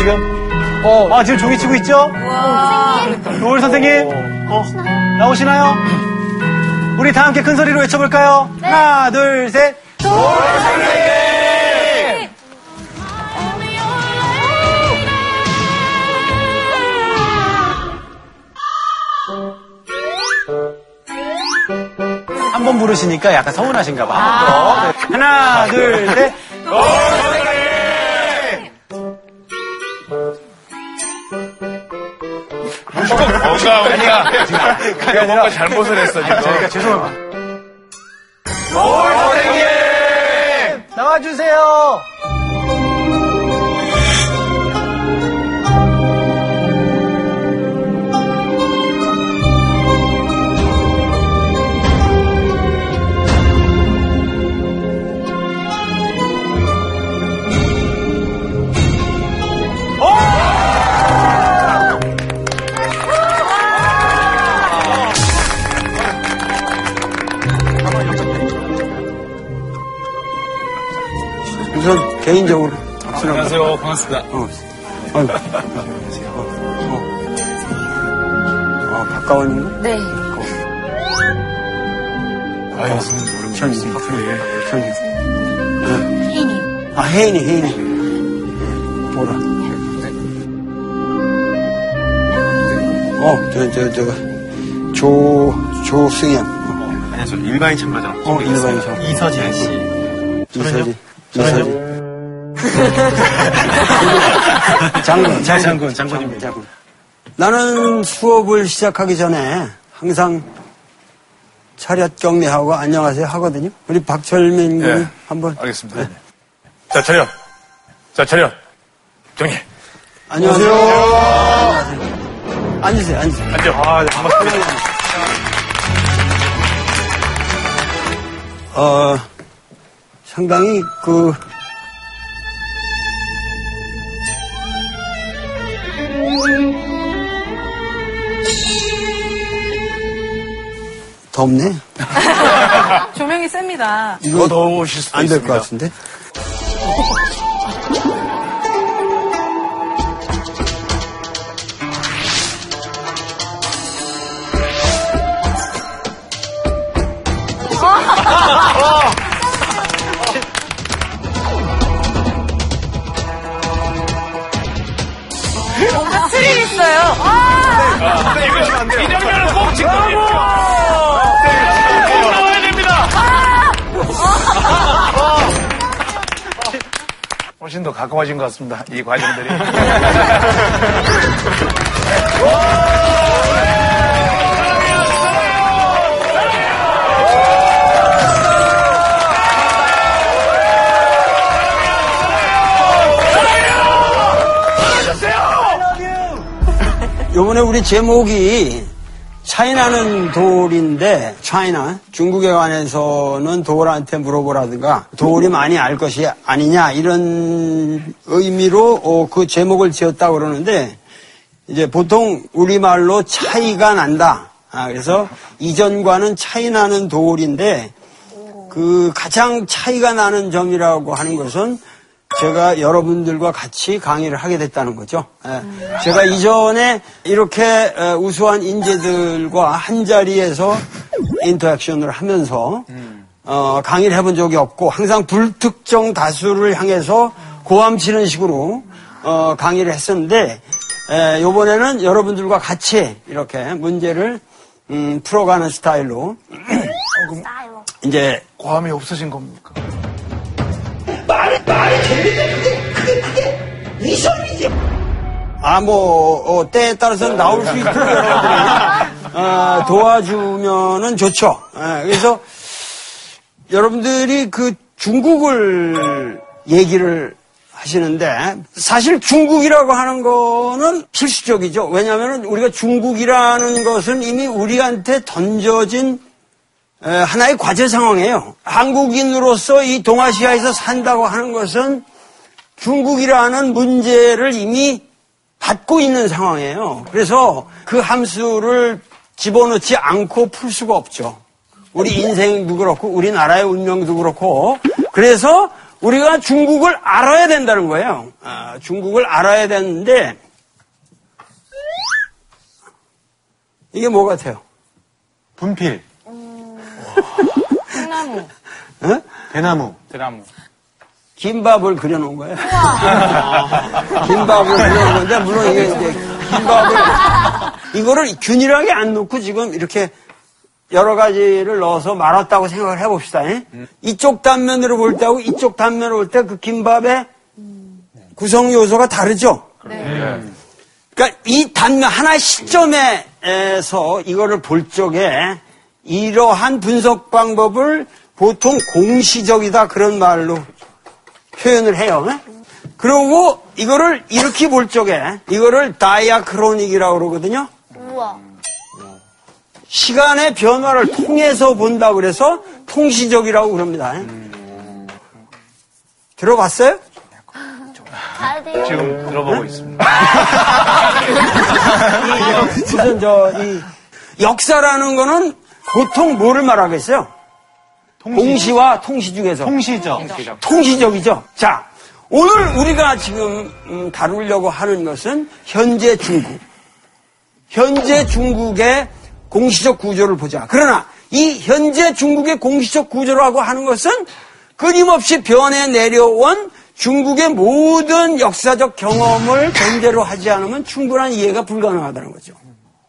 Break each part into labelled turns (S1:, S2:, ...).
S1: 지금? 어. 아, 지금 종이 치고 있죠? 노을 선생님? 어. 나오시나요? 우리 다 함께 큰 소리로 외쳐볼까요? 하나, 둘, 셋. 한번 부르시니까 약간 서운하신가 봐. 네. 하나, 둘, 셋.
S2: 뭔가 우리가 우리가 뭔가 잘못을 했어 지금.
S1: 저희가 죄송합니다. 노을 선생님! 나와주세요!
S3: 개인적으로
S2: 안녕하세요. 반갑습니다.
S3: 어, 어, 안녕하세요. 어, 어. 어, 가까웠는가?
S4: 네.
S2: 아유, 선생님
S3: 천지. 천지.
S4: 혜인이.
S3: 아, 혜인이, 혜인이. 뭐라? 어, 저, 저, 저, 조, 조승현.
S2: 안녕하세요. 일반인 참가자.
S3: 어, 일반인 참.
S2: 이서진 씨.
S3: 이서진. 이서진. 장군,
S1: 잘 장군, 장군입니다.
S3: 장군. 나는 수업을 시작하기 전에 항상 차렷 경례하고 안녕하세요 하거든요. 우리 박철민 군이
S2: 예.
S3: 한번
S2: 알겠습니다. 네. 자, 차렷. 자, 차렷. 정리.
S3: 안녕하세요. 앉으세요, 앉으세요.
S2: 앉아. 아, 네, 반갑습니다.
S3: 어, 상당히 그, 덥네.
S4: 조명이 셉니다.
S2: 더 더우실 수도
S3: 안될
S2: 있습니다.
S3: 것 같은데.
S2: 가까워진 것 같습니다. 이 과정들이.
S3: 요번에 우리 제목이 차이나는 돌인데 차이나 중국에 관해서는 돌한테 물어보라든가 돌이 많이 알 것이 아니냐 이런 의미로 어, 그 제목을 지었다 그러는데 이제 보통 우리말로 차이가 난다. 아, 그래서 이전과는 차이 나는 돌인데 그 가장 차이가 나는 점이라고 하는 것은 제가 여러분들과 같이 강의를 하게 됐다는 거죠. 예. 제가 이전에 이렇게 에, 우수한 인재들과 한 자리에서 인터액션을 하면서 어, 강의를 해본 적이 없고 항상 불특정 다수를 향해서 고함 치는 식으로 어, 강의를 했었는데 에, 이번에는 여러분들과 같이 이렇게 문제를 음, 풀어가는 스타일로 이제
S2: 고함이 없어진 겁니까?
S3: 아, 뭐, 어, 때에 따라서는 나올 수 있도록 여러분들이 어, 도와주면은 좋죠. 예, 그래서 여러분들이 그 중국을 얘기를 하시는데 사실 중국이라고 하는 거는 필수적이죠. 왜냐하면 우리가 중국이라는 것은 이미 우리한테 던져진 에, 하나의 과제 상황이에요. 한국인으로서 이 동아시아에서 산다고 하는 것은 중국이라는 문제를 이미 받고 있는 상황이에요. 그래서 그 함수를 집어넣지 않고 풀 수가 없죠. 우리 인생도 그렇고 우리나라의 운명도 그렇고 그래서 우리가 중국을 알아야 된다는 거예요. 아, 중국을 알아야 되는데 이게 뭐 같아요?
S1: 분필,
S4: 콩나무.
S3: 어?
S1: 대나무.
S2: 대나무.
S3: 김밥을 그려놓은 거예요. 김밥을 그려놓은 건데, 물론 이게 이제 김밥을, 이거를 균일하게 안 넣고 지금 이렇게 여러 가지를 넣어서 말았다고 생각을 해봅시다. 예? 이쪽 단면으로 볼 때하고 이쪽 단면으로 볼 때 그 김밥의 구성 요소가 다르죠?
S4: 네.
S3: 그러니까 이 단면 하나의 시점에서 이거를 볼 적에 이러한 분석 방법을 보통 공시적이다 그런 말로 표현을 해요. 네? 그리고 이거를 이렇게 볼 적에 이거를 다이아크로닉이라고 그러거든요.
S5: 우와.
S3: 시간의 변화를 통해서 본다 그래서 통시적이라고 그럽니다. 들어봤어요?
S2: 지금 들어보고 있습니다.
S3: 무슨 저 이 역사라는 거는 보통 뭐를 말하겠어요? 공시와 통시 중에서
S1: 통시죠.
S3: 통시적 이죠. 자, 오늘 우리가 지금 음, 다루려고 하는 것은 현재 중국. 현재 중국의 공시적 구조를 보자. 그러나 이 현재 중국의 공시적 구조라고 하는 것은 끊임없이 변해 내려온 중국의 모든 역사적 경험을 전제로 하지 않으면 충분한 이해가 불가능하다는 거죠.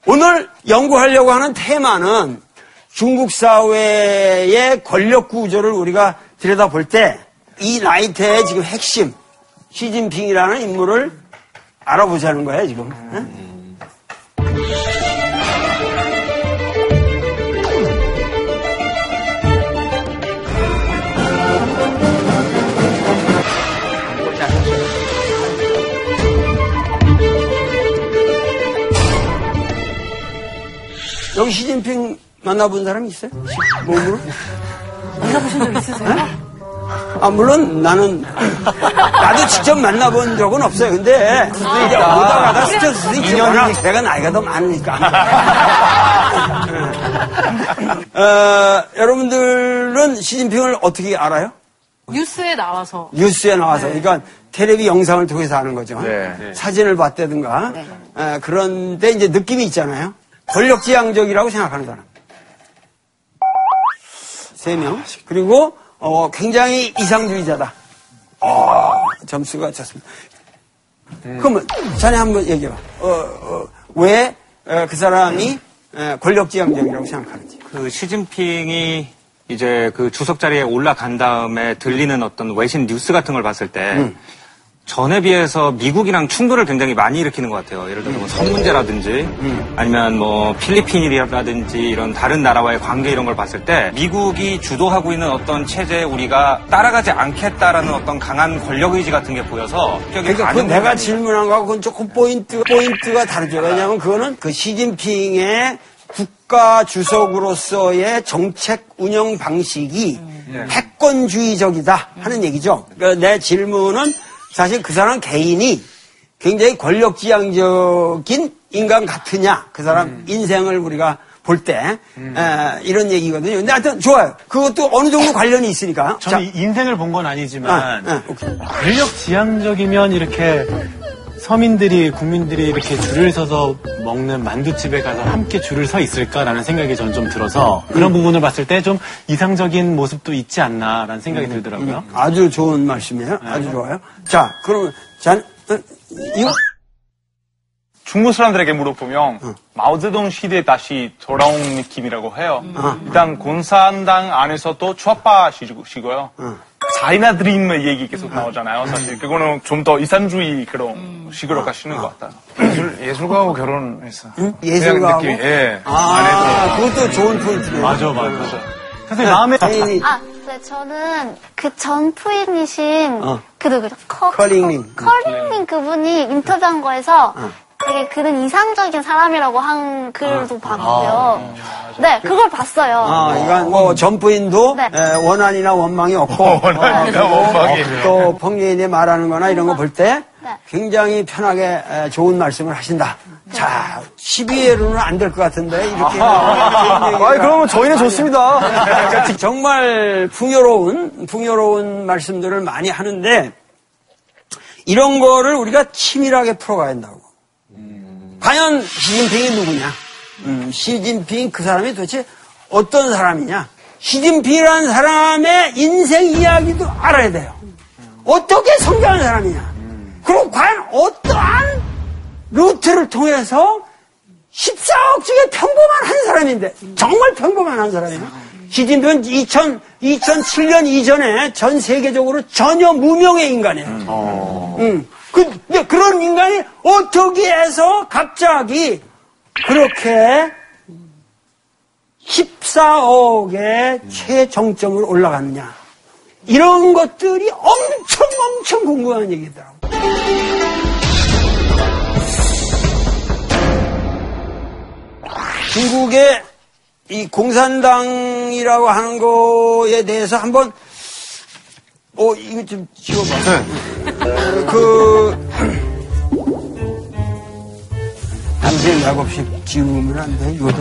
S3: 오늘 연구하려고 하는 테마는 중국 사회의 권력 구조를 우리가 들여다볼 때 이 나이테의 지금 핵심 시진핑이라는 인물을 알아보자는 거예요 지금. 응? 여기 시진핑 만나본 사람 있어요? 몸으로?
S4: 만나보신 적 있으세요?
S3: 아, 물론 나는, 나도 직접 만나본 적은 없어요. 근데, 이제 오다 가다 스쳐 수도 있지. 워낙 내가 나이가 더 많으니까. 어, 여러분들은 시진핑을 어떻게 알아요?
S4: 뉴스에 나와서.
S3: 뉴스에 나와서. 그러니까 텔레비 영상을 통해서 아는 거죠.
S2: 네.
S3: 사진을 봤다든가. 어, 그런데 이제 느낌이 있잖아요. 권력지향적이라고 생각하는 사람. 세 명. 그리고 어, 굉장히 이상주의자다. 어, 점수가 좋습니다. 그러면 자네 한번 얘기해봐. 어, 어, 왜 그 사람이 에, 권력지향적이라고 생각하는지.
S6: 그 시진핑이 이제 그 주석 자리에 올라간 다음에 들리는 어떤 외신 뉴스 같은 걸 봤을 때 전에 비해서 미국이랑 충돌을 굉장히 많이 일으키는 것 같아요. 예를 들어 뭐선 문제라든지 아니면 뭐 필리핀이라든지 이런 다른 나라와의 관계 이런 걸 봤을 때 미국이 주도하고 있는 어떤 체제에 우리가 따라가지 않겠다라는 어떤 강한 권력 의지 같은 게 보여서
S3: 그러니까 그
S6: 가능한
S3: 내가
S6: 게
S3: 질문한 거하고 그건 조금 포인트, 포인트가 다르죠. 왜냐하면 그거는 그 시진핑의 국가 주석으로서의 정책 운영 방식이 패권주의적이다 하는 얘기죠. 그러니까 내 질문은 사실 그 사람 개인이 굉장히 권력지향적인 인간 같으냐, 그 사람 인생을 우리가 볼 때, 에, 이런 얘기거든요. 근데 하여튼 좋아요. 그것도 어느 정도 관련이 있으니까.
S1: 저는 이 인생을 본 건
S3: 아,
S1: 아니지만
S3: 아, 오케이.
S1: 권력 지향적이면 이렇게 서민들이 국민들이 이렇게 줄을 서서 먹는 만두집에 가서 함께 줄을 서 있을까라는 생각이 저는 좀 들어서 그런 부분을 봤을 때 좀 이상적인 모습도 있지 않나라는 생각이 들더라고요.
S3: 아주 좋은 말씀이에요. 아주 좋아요. 자, 그러면, 자, 어, 이거,
S2: 중국 사람들에게 물어보면 마오쩌둥 시대에 다시 돌아온 느낌이라고 해요. 일단 공산당 안에서도 좌파 시고요. 자이나 드림의 얘기 계속 나오잖아요. 사실 그거는 좀 더 이산주의 그런 식으로 가시는 것 같아요. 예술, 예술가하고 결혼했어.
S3: 예술가하고?
S2: 느낌이, 예.
S3: 아, 그것도 좋은 포인트네요.
S1: 맞아, 맞아. 선생님 마음에
S3: 개인이
S5: 아, 네, 저는 그전 부인이신
S3: 어.
S5: 그 누구죠? 커,
S3: 커링님.
S5: 커- 커링님 그분이 인터뷰한 거에서 되게 그는 이상적인 사람이라고 한 글도 봤고요. 네, 그걸 봤어요.
S3: 아, 이건 뭐 전부인도
S5: 네.
S3: 에, 원한이나 원망이 없고
S2: 원한이나
S3: 어,
S2: 원망이.
S3: 어, 또 폭력에 대해 말하는 거나 이런 거 볼 때
S5: 네.
S3: 굉장히 편하게 에, 좋은 말씀을 하신다.
S5: 네.
S3: 자, 12회로는 안 될 것 같은데, 이렇게.
S7: 아이, 그러면 저희는 좋습니다.
S3: 정말 풍요로운, 풍요로운 말씀들을 많이 하는데, 이런 거를 우리가 치밀하게 풀어가야 한다고. 과연 시진핑이 누구냐? 음, 시진핑 그 사람이 도대체 어떤 사람이냐? 시진핑이라는 사람의 인생 이야기도 알아야 돼요. 어떻게 성장한 사람이냐? 그리고 과연 어떠한 루트를 통해서 14억 중에 평범한 한 사람인데, 정말 평범한 한 사람이에요. 시진핑은 2000, 2007년 이전에 전 세계적으로 전혀 무명의 인간이에요. 음. 그, 근데 그런 인간이 어떻게 해서 갑자기 그렇게 14억의 최정점으로 올라갔느냐. 이런 것들이 엄청 엄청 궁금한 얘기더라고요. 중국의 이 공산당이라고 하는 거에 대해서 한번 어 이거 좀 지워봐. 그 남생 약 없이 지우면 안 돼. 이거를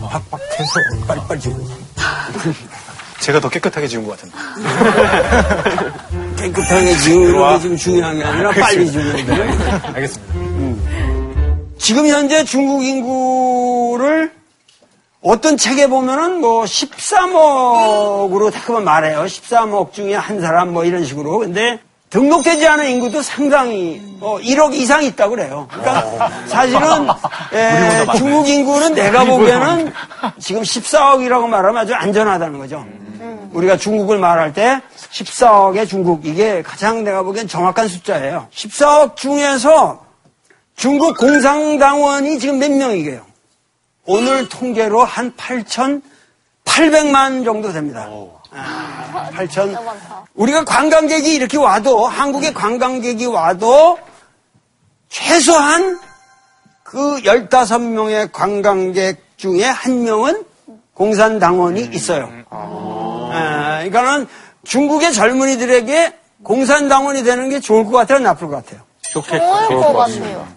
S3: 팍팍해서 빨리빨리 지워.
S1: 제가 더 깨끗하게 지운 것 같은데.
S3: 깨끗하게 지우는 게 지금 중요한 게 아니라 빨리 지우는 게.
S1: 알겠습니다.
S3: 지금 현재 중국 인구를 어떤 책에 보면은 뭐 13억으로 자꾸만 말해요. 13억 중에 한 사람 뭐 이런 식으로. 근데 등록되지 않은 인구도 상당히 뭐 1억 이상 있다고 그래요. 그러니까 사실은 에, 중국 인구는 내가 보기에는 지금 14억이라고 말하면 아주 안전하다는 거죠. 우리가 중국을 말할 때 14억의 중국 이게 가장 내가 보기엔 정확한 숫자예요. 14억 중에서 중국 공산당원이 지금 몇 명이게요? 오늘 통계로 한 8,800만 정도 됩니다. 아, 8천.
S5: 진짜 많다.
S3: 우리가 관광객이 이렇게 와도, 한국에 관광객이 와도, 최소한 그 15명의 관광객 중에 한 명은 공산당원이 있어요. 아, 그러니까는 중국의 젊은이들에게 공산당원이 되는 게 좋을 것 같아요, 나쁠 것 같아요?
S5: 좋을 것 같아요.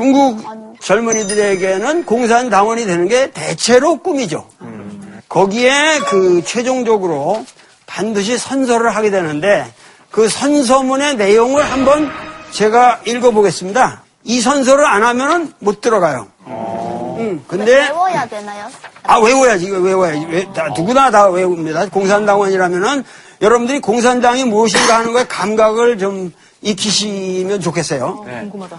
S3: 중국 젊은이들에게는 공산당원이 되는 게 대체로 꿈이죠. 거기에 그 최종적으로 반드시 선서를 하게 되는데 그 선서문의 내용을 한번 제가 읽어보겠습니다. 이 선서를 안 하면은 못 들어가요. 음, 근데
S5: 외워야 되나요?
S3: 아 외워야지 이거 외워야지 외- 다, 누구나 다 외웁니다. 공산당원이라면은 여러분들이 공산당이 무엇인가 하는 거에 감각을 좀 익히시면 좋겠어요.
S4: 궁금하다.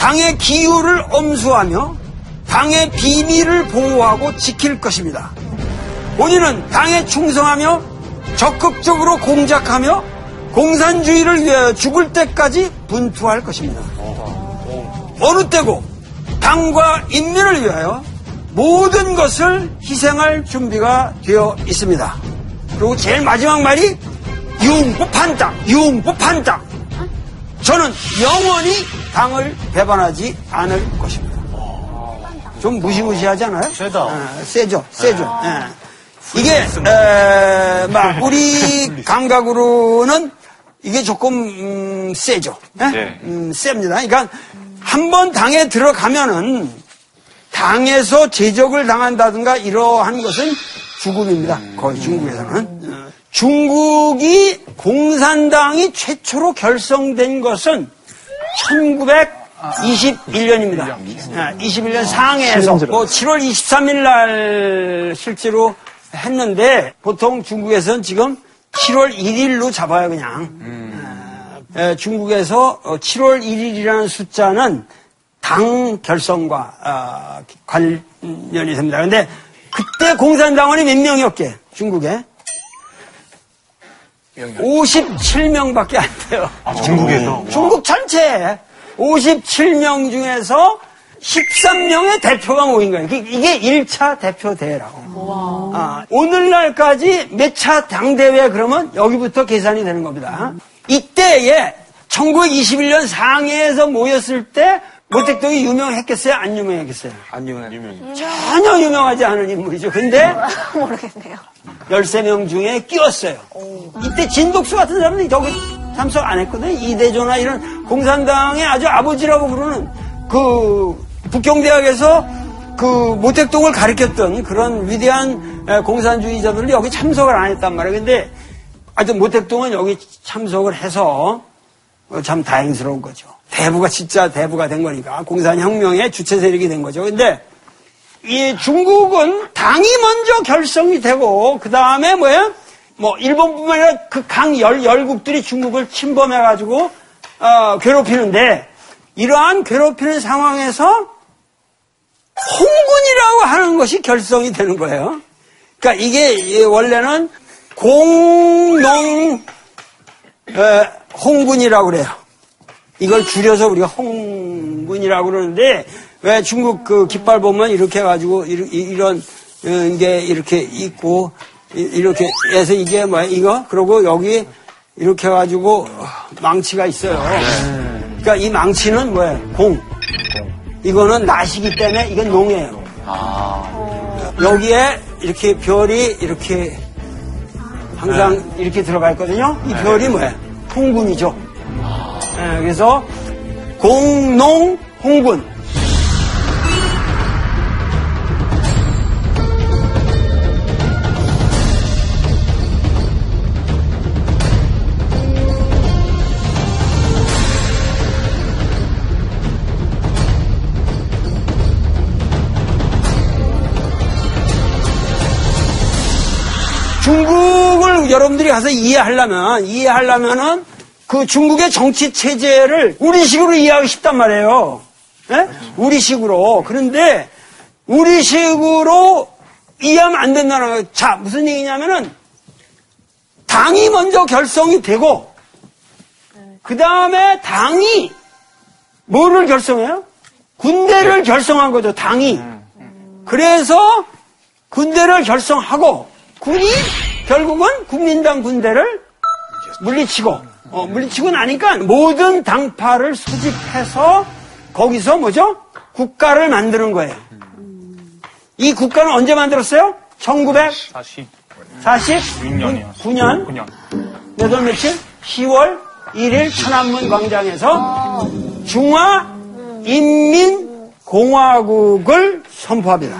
S3: 당의 기율을 엄수하며 당의 비밀을 보호하고 지킬 것입니다. 본인은 당에 충성하며 적극적으로 공작하며 공산주의를 위하여 죽을 때까지 분투할 것입니다. 어느 때고 당과 인민을 위하여 모든 것을 희생할 준비가 되어 있습니다. 그리고 제일 마지막 말이 융법한당, 융법한당. 저는 영원히 당을 배반하지 않을 것입니다. 좀 무시무시하지 않아요?
S1: 세다.
S3: 예, 세죠, 세죠. 예. 이게 에, 막 우리 감각으로는 이게 조금 음, 세죠. 예?
S2: 네.
S3: 음, 셉니다. 그러니까 한 번 당에 들어가면은 당에서 제적을 당한다든가 이러한 것은 죽음입니다. 거의 중국에서는. 어, 중국이 공산당이 최초로 결성된 것은 1921년입니다. 21년 상해에서 뭐 7월 23일 날 실제로 했는데 보통 중국에서는 지금 7월 1일로 잡아요 그냥. 에, 중국에서 어, 7월 1일이라는 숫자는 당 결성과 아, 관련이 됩니다. 그런데 그때 공산당원이 몇 명이었게 중국에? 57명밖에 안 돼요.
S1: 중국에서.
S3: 중국 전체에 57명 중에서 13명의 대표가 모인 거예요. 그- 이게 1차 대표 대회라고. 아, 오늘날까지 몇 차 당대회 그러면 여기부터 계산이 되는 겁니다. 이때에 1921년 상해에서 모였을 때 모택동이 유명했겠어요? 안 유명했겠어요?
S6: 안 유명해요.
S3: 전혀 유명하지 않은 인물이죠. 근데
S5: 모르겠네요.
S3: 13명 중에 끼었어요. 이때 진독수 같은 사람은 여기 참석 안 했거든요. 이대조나 이런 공산당의 아주 아버지라고 부르는 그 북경대학에서 그 모택동을 가리켰던 그런 위대한 에, 공산주의자들이 여기 참석을 안 했단 말이에요. 근데 하여튼 모택동은 여기 참석을 해서 어, 참 다행스러운 거죠. 대부가 진짜 대부가 된 거니까 공산혁명의 주체 세력이 된 거죠. 근데 이 중국은 당이 먼저 결성이 되고 그 다음에 뭐야? 뭐 일본뿐만 아니라 그 강 열 열국들이 중국을 침범해 가지고 어, 괴롭히는데 이러한 괴롭히는 상황에서 홍군이라고 하는 것이 결성이 되는 거예요. 그러니까 이게 이 원래는 공농 에, 홍군이라고 그래요. 이걸 줄여서 우리가 홍군이라고 그러는데 왜 중국 그 깃발 보면 이렇게 해가지고 이런, 어, 게 이렇게 있고 이- 이렇게 해서 이게 뭐야 이거 그리고 여기 이렇게 해가지고 망치가 있어요. 그러니까 이 망치는 뭐예요? 공. 이거는 나시기 때문에 이건 농이에요. 여기에 이렇게 별이 이렇게 항상 이렇게 들어가 있거든요. 이 별이 뭐예요? 홍군이죠. 예, 그래서 공농 홍군. 중국을 여러분들이 가서 이해하려면, 이해하려면은 그 중국의 정치 체제를 우리식으로 이해하고 싶단 말이에요. 예? 우리식으로. 그런데 우리식으로 이해하면 안 된다는 거예요. 자, 무슨 얘기냐면은 당이 먼저 결성이 되고 그 다음에 당이 뭐를 결성해요? 군대를 결성한 거죠, 당이. 그래서 군대를 결성하고 군이 결국은 국민당 군대를 물리치고 어, 물리치고 나니까 모든 당파를 소집해서 거기서 뭐죠? 국가를 만드는 거예요. 이 국가는 언제 만들었어요? 1949년
S2: 40 6년이요.
S3: 9년 몇월 며칠? 10월 1일 천안문 광장에서 중화 인민공화국을 선포합니다.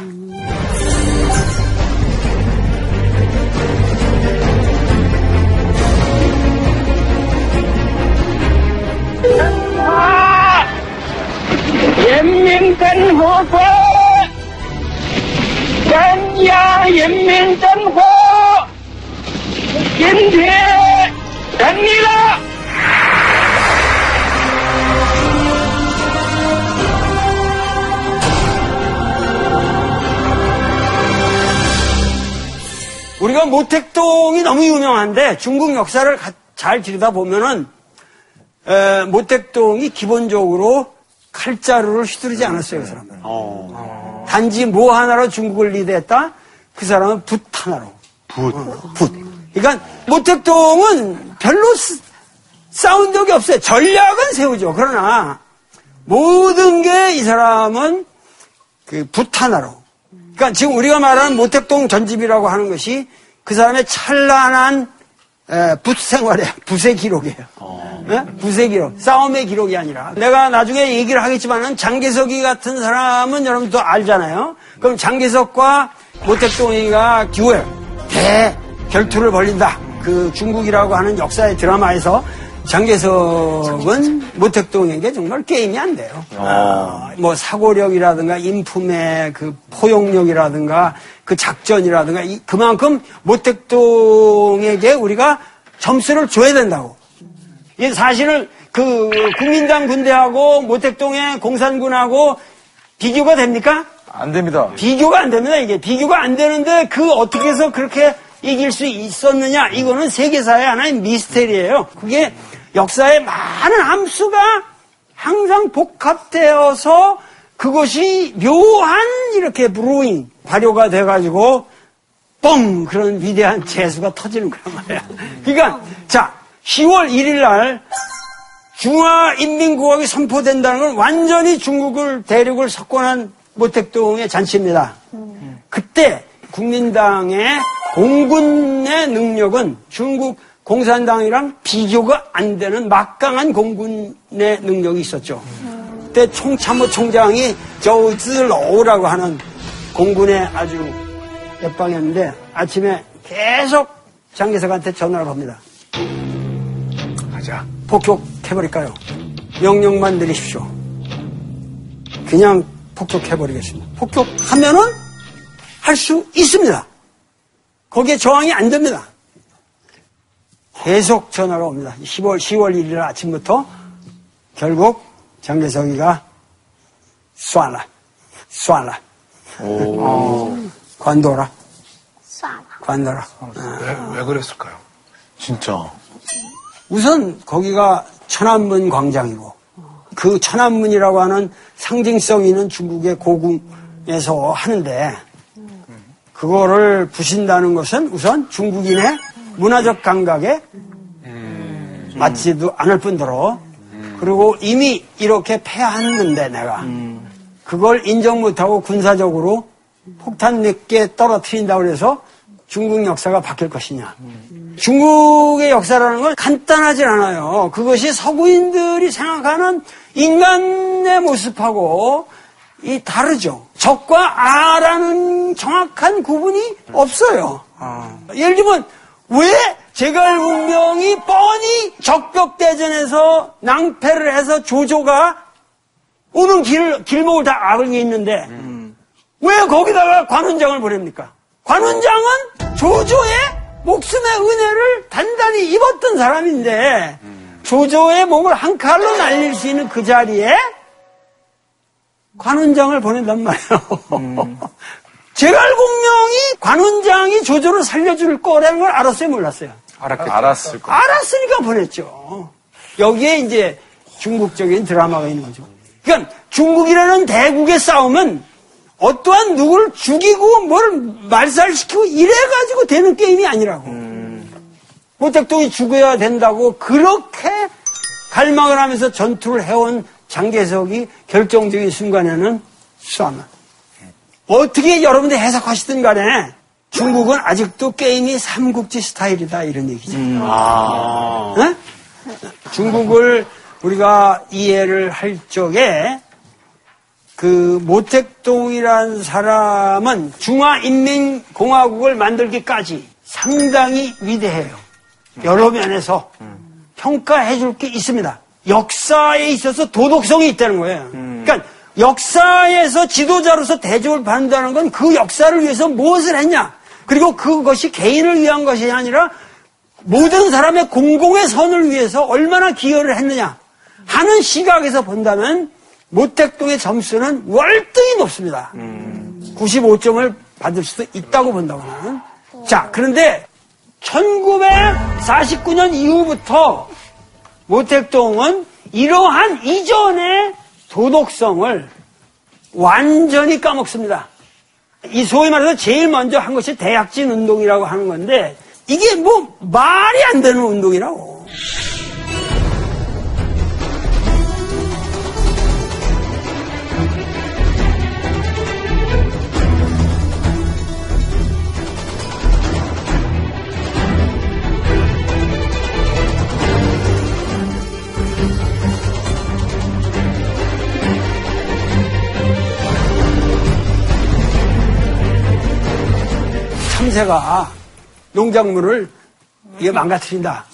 S3: 우리가 모택동이 너무 유명한데 중국 역사를 가- 잘 들여다 보면은 에, 모택동이 기본적으로 칼자루를 휘두르지 않았어요, 그 사람은. 단지 뭐 하나로 중국을 리드했다? 그 사람은 붓 하나로. 붓. 붓. 그러니까 모택동은 별로 쓰- 싸운 적이 없어요. 전략은 세우죠. 그러나 모든 게 이 사람은 그 붓 하나로. 그러니까 지금 우리가 말하는 모택동 전집이라고 하는 것이 그 사람의 찬란한 생활이에요. 붓의 기록이에요. 예? 붓의 기록. 싸움의 기록이 아니라. 내가 나중에 얘기를 하겠지만은 장개석이 같은 사람은 여러분도 알잖아요. 그럼 장개석과 모택동이가 duel, 대 결투를 벌린다. 그 중국이라고 하는 역사의 드라마에서 장개석은 모택동에게 정말 게임이 안 돼요. 아, 뭐 사고력이라든가 인품의 그 포용력이라든가 그 작전이라든가 이- 그만큼 모택동에게 우리가 점수를 줘야 된다고. 이 사실은 그 국민당 군대하고 모택동의 공산군하고 비교가 됩니까?
S7: 안 됩니다.
S3: 비교가 안 됩니다, 이게. 비교가 안 되는데 그 어떻게 해서 그렇게 이길 수 있었느냐? 이거는 세계사의 하나의 미스테리예요. 그게 역사의 많은 함수가 항상 복합되어서 그것이 묘한 이렇게 브루잉 발효가 돼가지고 뻥 그런 위대한 재수가 터지는 거란 말이야. 그러니까 자 10월 1일 날 중화인민공화국이 선포된다는 건 완전히 중국을 대륙을 석권한 모택동의 잔치입니다. 그때 국민당의 공군의 능력은 중국 공산당이랑 비교가 안 되는 막강한 공군의 능력이 있었죠. 그때 총참모 총장이 저우즈러우라고 하는 공군의 아주 옆방이었는데 아침에 계속 장개석한테 전화를 합니다.
S2: 가자.
S3: 폭격해버릴까요? 명령만 내리십시오. 그냥 폭격해버리겠습니다. 폭격하면은 할 수 있습니다. 거기에 저항이 안 됩니다. 계속 전화가 옵니다. 10월, 10월 1일 아침부터 결국 장개석이가 쏴라, 쏴라, 관둬라,
S5: 쏴라.
S3: 관둬라.
S2: 왜, 왜 그랬을까요?
S1: 진짜.
S3: 우선 거기가 천안문 광장이고 그 천안문이라고 하는 상징성 있는 중국의 고궁에서 하는데 그거를 부신다는 것은 우선 중국인의 문화적 감각에 맞지도 않을 뿐더러 그리고 이미 이렇게 패했는데 내가 그걸 인정 못하고 군사적으로 폭탄 몇개 떨어뜨린다고 해서 중국 역사가 바뀔 것이냐. 중국의 역사라는 건 간단하지 않아요. 그것이 서구인들이 생각하는 인간의 모습하고 이 다르죠. 적과 아라는 정확한 구분이 없어요. 예를 들면 왜 제갈문명이 뻔히 적벽대전에서 낭패를 해서 조조가 오는 길, 길목을 다 악을 있는데 왜 거기다가 관훈장을 보냅니까? 관훈장은 조조의 목숨의 은혜를 단단히 입었던 사람인데 조조의 몸을 한 칼로 날릴 수 있는 그 자리에 관훈장을 보낸단 말이에요. 제갈공명이 관훈장이 조조를 살려줄 거라는 걸 알았어요, 몰랐어요?
S2: 알았을 거.
S3: 알았으니까 보냈죠. 여기에 이제 중국적인 드라마가 있는 거죠. 그러니까 중국이라는 대국의 싸움은 어떠한 누구를 죽이고 뭘 말살시키고 이래가지고 되는 게임이 아니라고. 모택동이 죽어야 된다고 그렇게 갈망을 하면서 전투를 해온 장개석이 결정적인 순간에는 쏴나. 어떻게 여러분들 해석하시든 간에 중국은 아직도 게임이 삼국지 스타일이다 이런 얘기죠. 어? 중국을 우리가 이해를 할 적에 그 모택동이라는 사람은 중화인민공화국을 만들기까지 상당히 위대해요. 여러 면에서 평가해 줄 게 있습니다. 역사에 있어서 도덕성이 있다는 거예요. 그러니까 역사에서 지도자로서 대접을 받는다는 건 그 역사를 위해서 무엇을 했냐. 그리고 그것이 개인을 위한 것이 아니라 모든 사람의 공공의 선을 위해서 얼마나 기여를 했느냐 하는 시각에서 본다면 모택동의 점수는 월등히 높습니다. 95점을 받을 수도 있다고 본다고는. 자, 그런데 1949년 이후부터 모택동은 이러한 이전의 도덕성을 완전히 까먹습니다. 이 소위 말해서 제일 먼저 한 것이 대약진 운동이라고 하는 건데 이게 뭐 말이 안 되는 운동이라고. 참새가 농작물을 이게 망가뜨린다.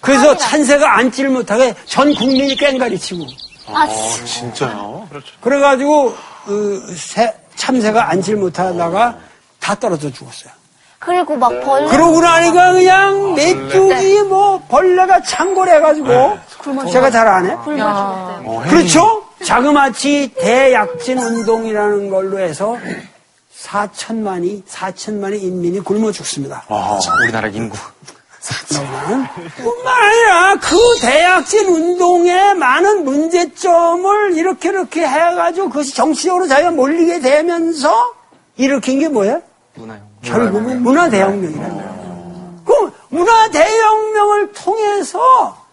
S3: 그래서 참새가 앉지를 못하게 전 국민이 깽가리치고
S5: 아, 진짜.
S1: 진짜요?
S3: 그래가지고 그 새- 참새가 앉지를 못하다가 다 떨어져 죽었어요.
S5: 그리고 막 벌레.
S3: 그러고 나니까 그냥 메뚜기 뭐 벌레가 창궐 해가지고 제가 잘 안 해.
S5: 굶어 죽었대요.
S1: 어,
S3: 그렇죠? 자그마치 대약진 운동이라는 걸로 해서 4천만이 4천만의 인민이 굶어 죽습니다.
S6: 우리나라 인구.
S3: 사실은 뿐만 아니라 그 대약진 운동의 많은 문제점을 이렇게 이렇게 해가지고 그것이 정치적으로 자기가 몰리게 되면서 일으킨 게 뭐예요?
S6: 문화요.
S3: 결국은 문화대혁명이라는 거예요. 그 문화대혁명을 통해서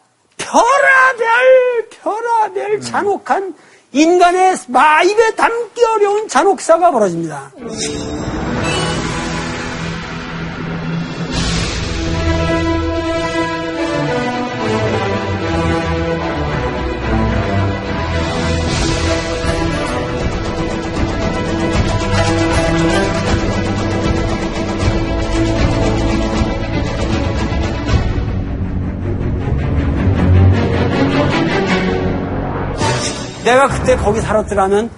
S3: 별하별, 별하별 잔혹한 인간의 마 입에 담기 어려운 잔혹사가 벌어집니다. 내가 그때 거기 살았더라면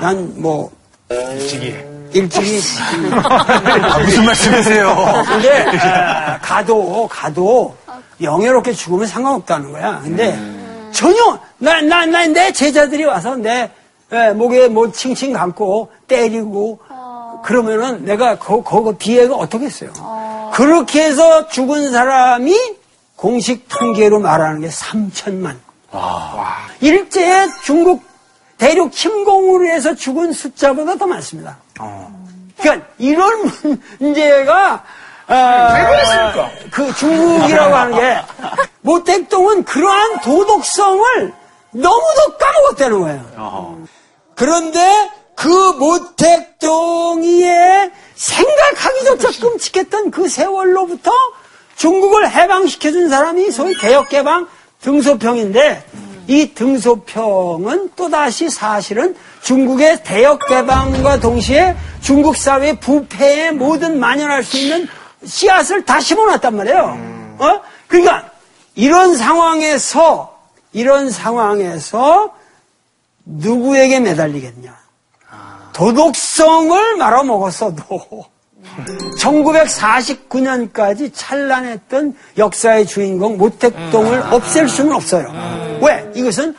S3: 난 뭐
S1: 일찍이.
S3: 일찍이
S6: 무슨 말씀이세요?
S3: 근데 아, 가도 가도 영예롭게 죽으면 상관없다는 거야. 근데 전혀 나 나 나 내 제자들이 와서 내 예, 목에 뭐 칭칭 감고 때리고 그러면은 내가 그 그거 비애가 어떻겠어요? 그렇게 해서 죽은 사람이 공식 통계로 말하는 게 3천만. 일제에 중국 대륙 침공으로 해서 죽은 숫자보다 더 많습니다. 그러니까 이런 문제가 아, 그 중국이라고 하는 게 모택동은 그러한 도덕성을 너무도 까먹었다는 거예요. 그런데 그 모택동이의 생각하기조차 끔찍했던 그 세월로부터 중국을 해방시켜준 사람이 소위 개혁개방 등소평인데 이 등소평은 또다시 사실은 중국의 대역 개방과 동시에 중국 사회 부패에 모든 만연할 수 있는 씨앗을 다 심어놨단 말이에요. 어? 그러니까 이런 상황에서 이런 상황에서 누구에게 매달리겠냐? 도덕성을 말아먹었어도 1949년까지 찬란했던 역사의 주인공 모택동을 없앨 수는 없어요. 왜? 이것은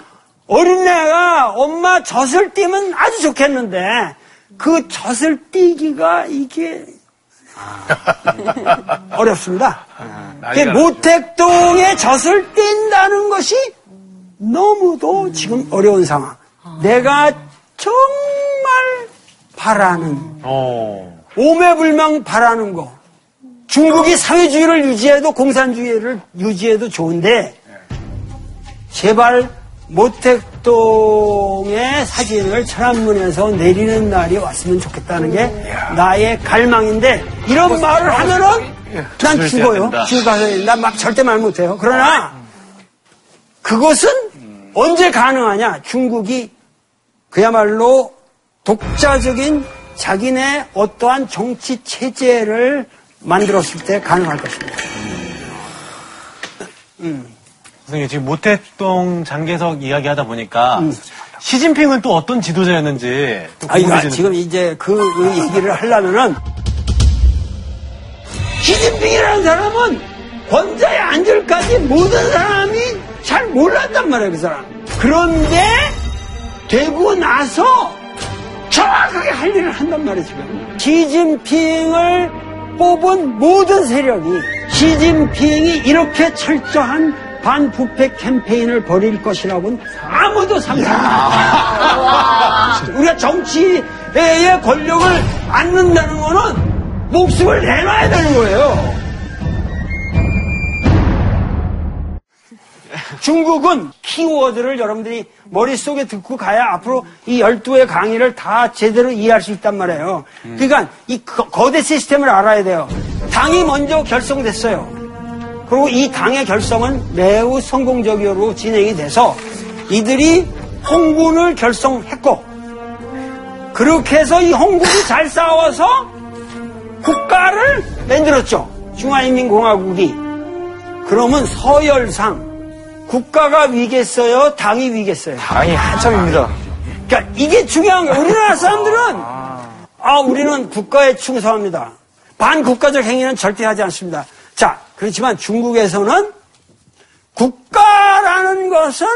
S3: 어린애가 엄마 젖을 띄면 아주 좋겠는데 그 젖을 띄기가 이게 어렵습니다. 그 모택동의 젖을 띈다는 것이 너무도 지금 어려운 상황. 내가 정말 바라는
S1: 어.
S3: 오매불망 바라는 거. 중국이 사회주의를 유지해도 공산주의를 유지해도 좋은데 제발 모택동의 사진을 천안문에서 내리는 날이 왔으면 좋겠다는 게 나의 갈망인데 이런 말을 하면은 난
S1: 조심해야
S3: 죽어요.
S1: 된다.
S3: 지금 가서 난막 절대 말 못해요. 그러나 그것은 언제 가능하냐? 중국이 그야말로 독자적인 자기네 어떠한 정치 체제를 만들었을 때 가능할 것입니다.
S1: 선생님 지금 모택동 장개석 이야기하다 보니까 시진핑은 또 어떤 지도자였는지 또
S3: 아, 이거 지금 이제 그 얘기를 하려면은 시진핑이라는 사람은 권좌에 앉을까지 모든 사람이 잘 몰랐단 말이에요, 그 사람. 그런데 되고 나서 정확하게 할 일을 한단 지금. 시진핑을 뽑은 모든 세력이 시진핑이 이렇게 철저한 반부패 캠페인을 벌일 것이라고는 아무도 상상을 못해요. 우리가 정치의 권력을 안는다는 거는 목숨을 내놔야 되는 거예요. 중국은 키워드를 여러분들이 머릿속에 듣고 가야 앞으로 이 12의 강의를 다 제대로 이해할 수 있단 말이에요. 그러니까 이 거- 거대 시스템을 알아야 돼요. 당이 먼저 결성됐어요. 그리고 이 당의 결성은 매우 성공적으로 진행이 돼서 이들이 홍군을 결성했고 그렇게 해서 이 홍군이 잘 싸워서 국가를 만들었죠. 중화인민공화국이. 그러면 서열상 국가가 위겠어요? 당이 위겠어요?
S7: 당이 한참입니다.
S3: 그러니까 이게 중요한 거예요. 우리나라 사람들은 아 우리는 국가에 충성합니다. 반국가적 행위는 절대 하지 않습니다. 자 그렇지만 중국에서는 국가라는 것은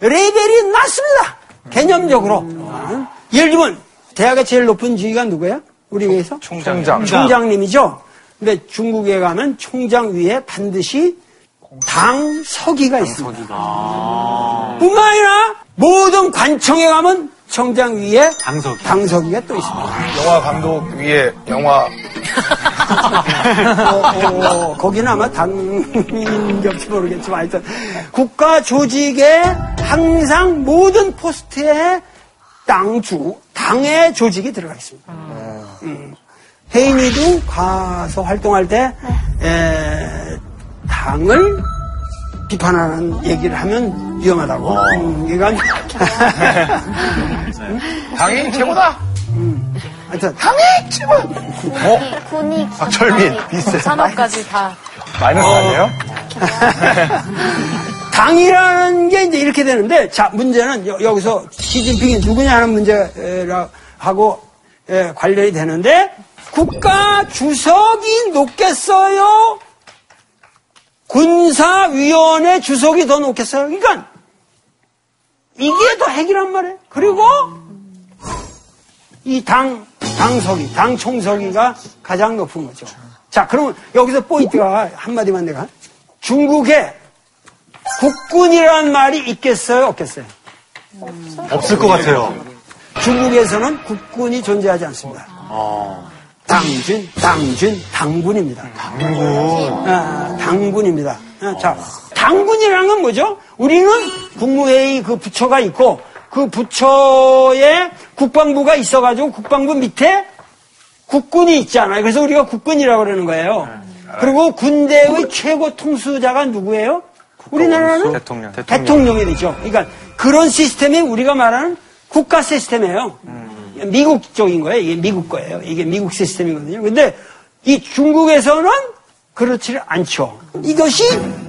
S3: 레벨이 낮습니다. 개념적으로. 예를 들면 대학의 제일 높은 지위가 누구예요? 우리 회에서
S7: 총장.
S3: 총장님이죠. 근데 중국에 가면 총장 위에 반드시 당 서기가 있습니다. 뿐만 아니라 모든 관청에 가면 청장 위에
S1: 당석이.
S3: 당서기가 또 있습니다.
S7: 영화 감독 위에 영화
S3: 어, 어, 거기는 아마 당인격지 모르겠지만 하여튼 국가 조직에 항상 모든 포스트에 당주, 당의 조직이 들어가 있습니다. 음. 혜인이도 가서 활동할 때 에, 당을 비판하는 얘기를 하면 위험하다고. 음, 그러니까
S7: 당연히 최고다.
S3: 하여튼
S5: 군이, 군이
S7: 박철민 비슷해.
S4: 산업까지 다.
S7: 마이너스 아니에요?
S3: 당이라는 게 이제 이렇게 되는데, 자, 문제는 여, 기서 시진핑이 누구냐 하는 문제하고 에, 관련이 되는데, 국가 주석이 높겠어요? 군사위원회 주석이 더 높겠어요? 그러니까, 이게 더 핵이란 말이에요. 그리고, 이 당, 당석이, 당 총석이가 가장 높은 거죠. 자, 그러면 여기서 포인트가 한마디만 내가. 중국에 국군이라는 말이 있겠어요? 없겠어요?
S1: 없을 것 같아요.
S3: 중국에서는 국군이 존재하지 않습니다. 당군, 당군, 당군입니다. 당군. 아, 당군입니다. 아, 자, 당군이라는 건 뭐죠? 우리는 국무회의 그 부처가 있고 그 부처에 국방부가 있어가지고 국방부 밑에 국군이 있잖아요. 그래서 우리가 국군이라고 그러는 거예요. 그리고 군대의 최고 통수자가 누구예요? 우리나라는
S6: 대통령.
S3: 대통령이 되죠. 그러니까 그런 시스템이 우리가 말하는 국가 시스템이에요. 미국 쪽인 거예요. 이게 미국 거예요. 이게 미국 시스템이거든요. 근데 이 중국에서는 그렇지 않죠. 이것이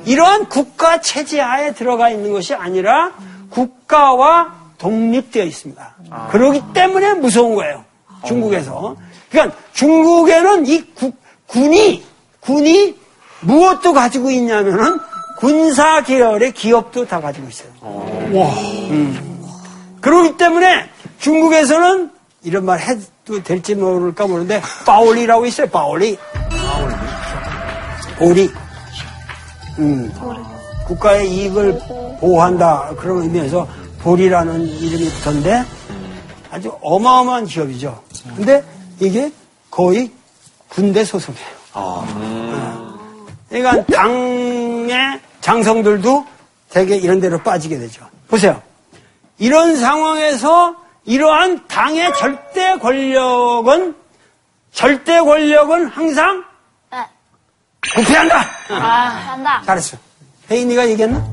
S3: 이러한 국가 체제 하에 들어가 있는 것이 아니라 국가와 독립되어 있습니다. 그러기 때문에 무서운 거예요. 중국에서. 그러니까 중국에는 이 국- 군이 군이 무엇도 가지고 있냐면은 군사 계열의 기업도 다 가지고 있어요. 음. 그러기 때문에 중국에서는 이런 말 해도 될지 모를까 모르는데 파올리라고 있어요. 파올리. 보리. 음. 국가의 이익을 보호한다 그런 의미에서 보리라는 이름이 붙었는데 아주 어마어마한 기업이죠. 근데 이게 거의 군대 소속이에요. 어. 그러니까 당의 장성들도 대개 이런 데로 빠지게 되죠. 보세요. 이런 상황에서 이러한 당의 절대 권력은 절대 권력은 항상
S5: 네.
S3: 부패한다.
S5: 한다.
S3: 잘했어. 혜인이가 얘기했나?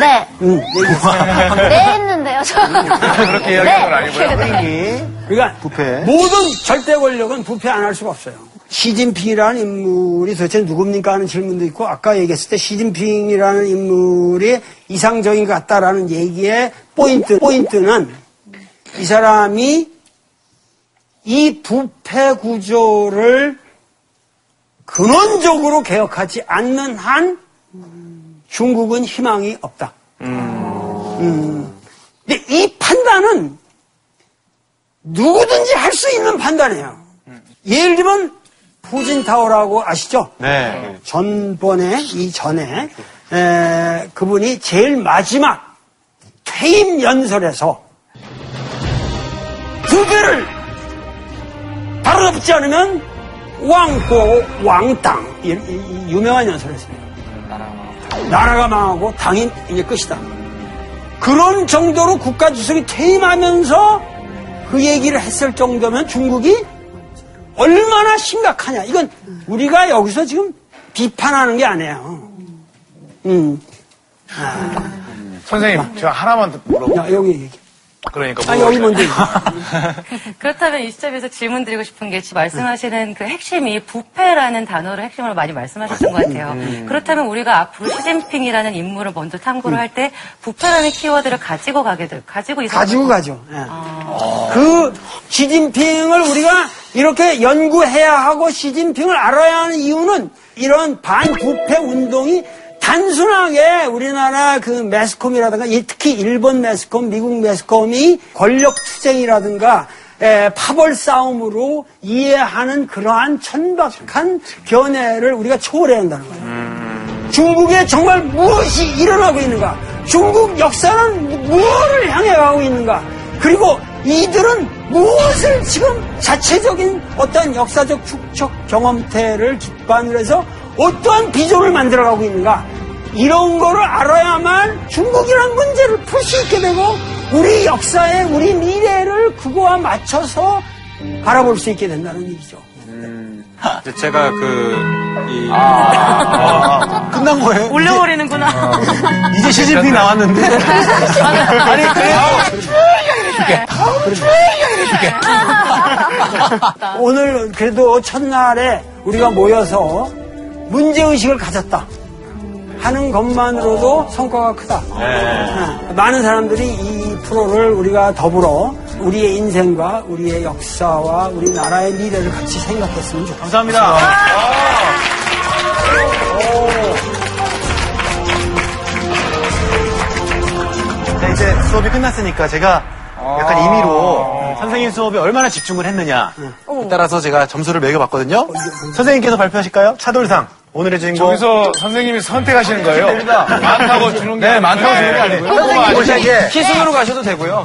S5: 네.
S3: 응, 얘기했어.
S5: 네 했는데요, 저.
S7: 그렇게 이야기한 건 아니고요.
S3: 그러니까
S7: 부패.
S3: 모든 절대 권력은 부패 안 할 수가 없어요. 시진핑이라는 인물이 도대체 누굽니까 하는 질문도 있고 아까 얘기했을 때 시진핑이라는 인물이 이상적인 것 같다라는 얘기의 포인트, 포인트는 이 사람이 이 부패 구조를 근원적으로 개혁하지 않는 한 중국은 희망이 없다. 음. 근데 이 판단은 누구든지 할 수 있는 판단이에요. 예를 들면 푸진타오라고 아시죠?
S1: 네.
S3: 전번에 이 전에 에, 그분이 제일 마지막 퇴임 연설에서 부패를 바로 덮지 않으면 왕고 왕당 이, 이- 이 유명한 연설이었습니다. 나라가 망하고 당이 이제 끝이다. 그런 정도로 국가 주석이 퇴임하면서 그 얘기를 했을 정도면 중국이 얼마나 심각하냐. 이건 우리가 여기서 지금 비판하는 게 아니에요. 음.
S7: 선생님, 제가 하나만 더.
S3: 야, 여기 얘기.
S7: 그러니까
S3: 아, 여기 먼저.
S4: 그렇다면 이 시점에서 질문 드리고 싶은 게 지금 말씀하시는 그 핵심이 부패라는 단어를 핵심으로 많이 말씀하셨던 것 같아요. 그렇다면 우리가 앞으로 시진핑이라는 인물을 먼저 탐구를 할 때 부패라는 키워드를 가지고 가게 될, 가지고 있어
S3: 가지고 가죠. 예. 그 시진핑을 우리가 이렇게 연구해야 하고 시진핑을 알아야 하는 이유는 이런 반부패 운동이 단순하게 우리나라 그 매스컴이라든가 이 특히 일본 매스컴, 미국 매스컴이 권력 투쟁이라든가 에, 파벌 싸움으로 이해하는 그러한 천박한 견해를 우리가 초월해야 한다는 거예요. 중국에 정말 무엇이 일어나고 있는가? 중국 역사는 무엇을 향해 가고 있는가? 그리고 이들은 무엇을 지금 자체적인 어떠한 역사적 축적 경험태를 기반으로 해서 어떠한 비전을 만들어가고 있는가? 이런 거를 알아야만 중국이라는 문제를 풀 수 있게 되고 우리 역사에 우리 미래를 그거와 맞춰서 바라볼 수 있게 된다는 얘기죠.
S6: 이제 제가 그, 이,
S1: 끝난 거예요?
S4: 올려버리는구나.
S1: 이제 시진핑 나왔는데. 아니, 그래요.
S3: 오늘 그래도 첫날에 우리가 모여서 문제의식을 가졌다 하는 것만으로도 성과가 크다. 어, 많은 사람들이 이 프로를 우리가 더불어 우리의 인생과 우리의 역사와 우리 나라의 미래를 같이 생각했으면 좋겠다.
S1: 감사합니다. 자, 이제 수업이 끝났으니까 제가 약간 임의로 선생님 수업에 얼마나 집중을 했느냐 따라서 제가 점수를 매겨봤거든요. 선생님께서 발표하실까요? 차돌상 오늘의 주인공.
S7: 저기서 선생님이 선택하시는 거예요? 많다고 주는 게
S1: 네, 많다고 주는 게 아니고요. 선생님이
S6: 키순으로 가셔도 되고요.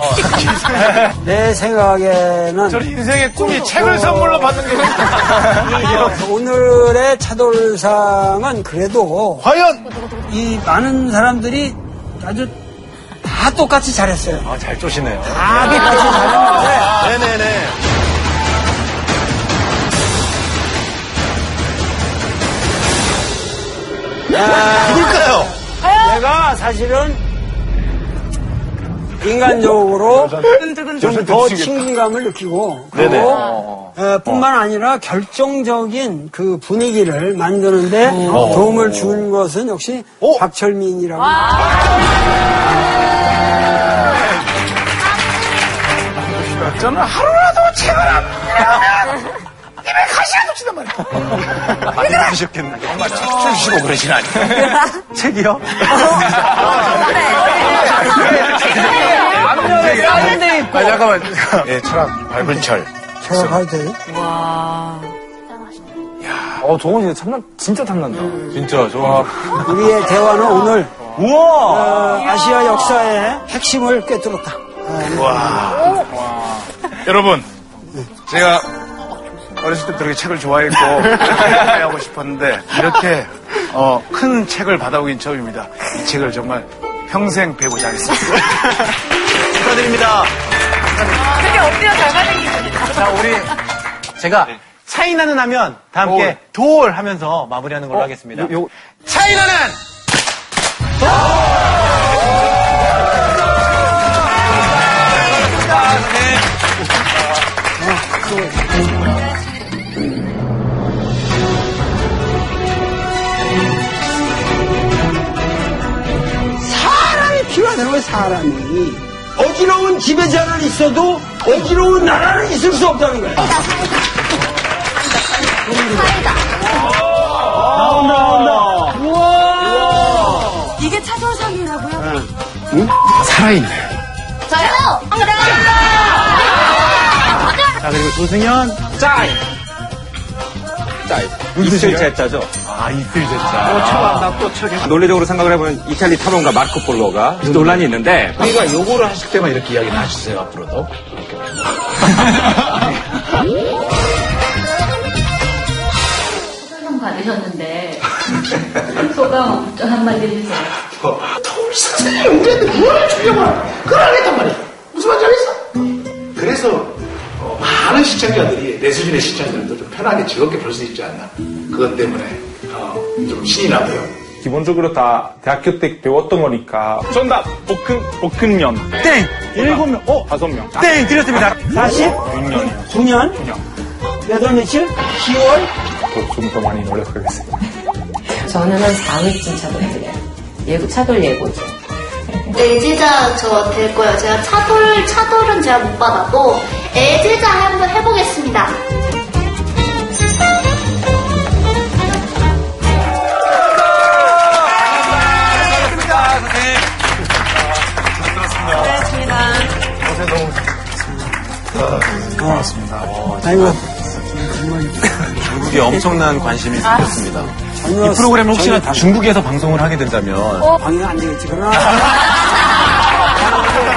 S3: 내 생각에는
S7: 저 인생의 꿈이 책을 선물로 받는 게
S3: 오늘의 차돌상은 그래도
S7: 과연
S3: 이 많은 사람들이 아주 다 똑같이 잘했어요.
S1: 아, 잘 쪼시네요.
S3: 다 똑같이 잘했는데
S1: 네네네. 누굴까요?
S3: 내가 사실은 인간적으로 좀 더 친근감을 느끼고 그리고 에, 뿐만 아니라 결정적인 그 분위기를 만드는데 도움을 준 것은 역시 박철민이라고
S7: 저는 하루라도 책을 안 읽으면 입에 가시가 덮친단 말이야.
S1: 많이 드셨겠네요.
S7: 정말 춤 추시고 그러진 않아요.
S1: 책이요?
S7: 아, 잠깐만. 예, 철학 밟은 철.
S3: 제가 가도 돼요?
S2: 어, 정원 진짜 탐난, 진짜 탐난다.
S1: 진짜 좋아.
S3: 우리의 대화는 오늘 어, 아시아 역사의 핵심을 꿰뚫었다.
S7: 여러분, 제가 어렸을 때부터 그렇게 책을 좋아했고, 하고 싶었는데, 이렇게, 어, 큰 책을 받아오긴 처음입니다. 이 책을 정말 평생 배우자 하겠습니다.
S1: 축하드립니다.
S4: 되게 엎드려 잘 맞은
S1: 자, 우리 제가 차이나는 하면 다 함께 돌 하면서 마무리하는 걸로 하겠습니다. 차이나는
S3: 사람이 필요하다는 거예요, 사람이. 어지러운 지배자는 있어도 어지러운 나라는 있을 수 없다는 거예요. 나온다, 나온다. 우와.
S4: 이게 차돌상이라고요?
S5: 저요!
S1: 자 그리고 조승현
S6: 짜이! 짜이. 이슬 제자죠.
S1: 아 이슬 제자.
S6: 논리적으로 생각을 해보면 이탈리 탐험가 마르코 폴로가 논란이 있는데
S8: 우리가 요거를 하실 때만 이렇게 이야기를 하시세요, 앞으로도.
S9: 소감 받으셨는데 소감 좀 한마디 해주세요.
S8: 더울 선생님, 우리한테 뭘 주려고 그걸 알겠단 말이야. 무슨 말인지 알겠어? 그래서 어, 많은 시청자들이, 내 수준의 시청자들도 좀 편하게 즐겁게 볼 수 있지 않나. 그것 때문에 어, 좀 신이 나고요.
S2: 기본적으로 다 대학교 때 배웠던 거니까. 정답! 볶음, 볶음면.
S1: 땡 일곱 명. 어
S2: 다섯 명.
S1: 땡 드렸습니다.
S3: 49년? 9년? 몇월 며칠? 10월?
S2: 좀 더 많이 노력하겠습니다.
S9: 저는 한 4회쯤 차돌드려요. 예고, 차돌 예고죠.
S5: 애제자 저 될 거예요. 제가 차돌, 차돌은 제가 못 받아도 애제자 한번 해보겠습니다.
S7: 고맙습니다.
S3: 아이고,
S1: 중국에 엄청난 관심이 생겼습니다. 이 프로그램을 혹시나
S3: 다-
S1: 중국에서 방송을 하게 된다면
S3: 방영 안 되겠지. 그러나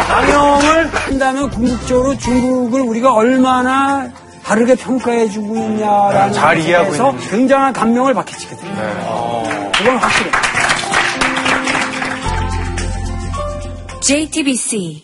S3: 방영을 한다면 궁극적으로 중국을 우리가 얼마나 다르게 평가해 주고 있냐라는
S2: 잘 이해하고 있는지.
S3: 굉장한 감명을 받게 되거든요. 그건 확실해.
S10: JTBC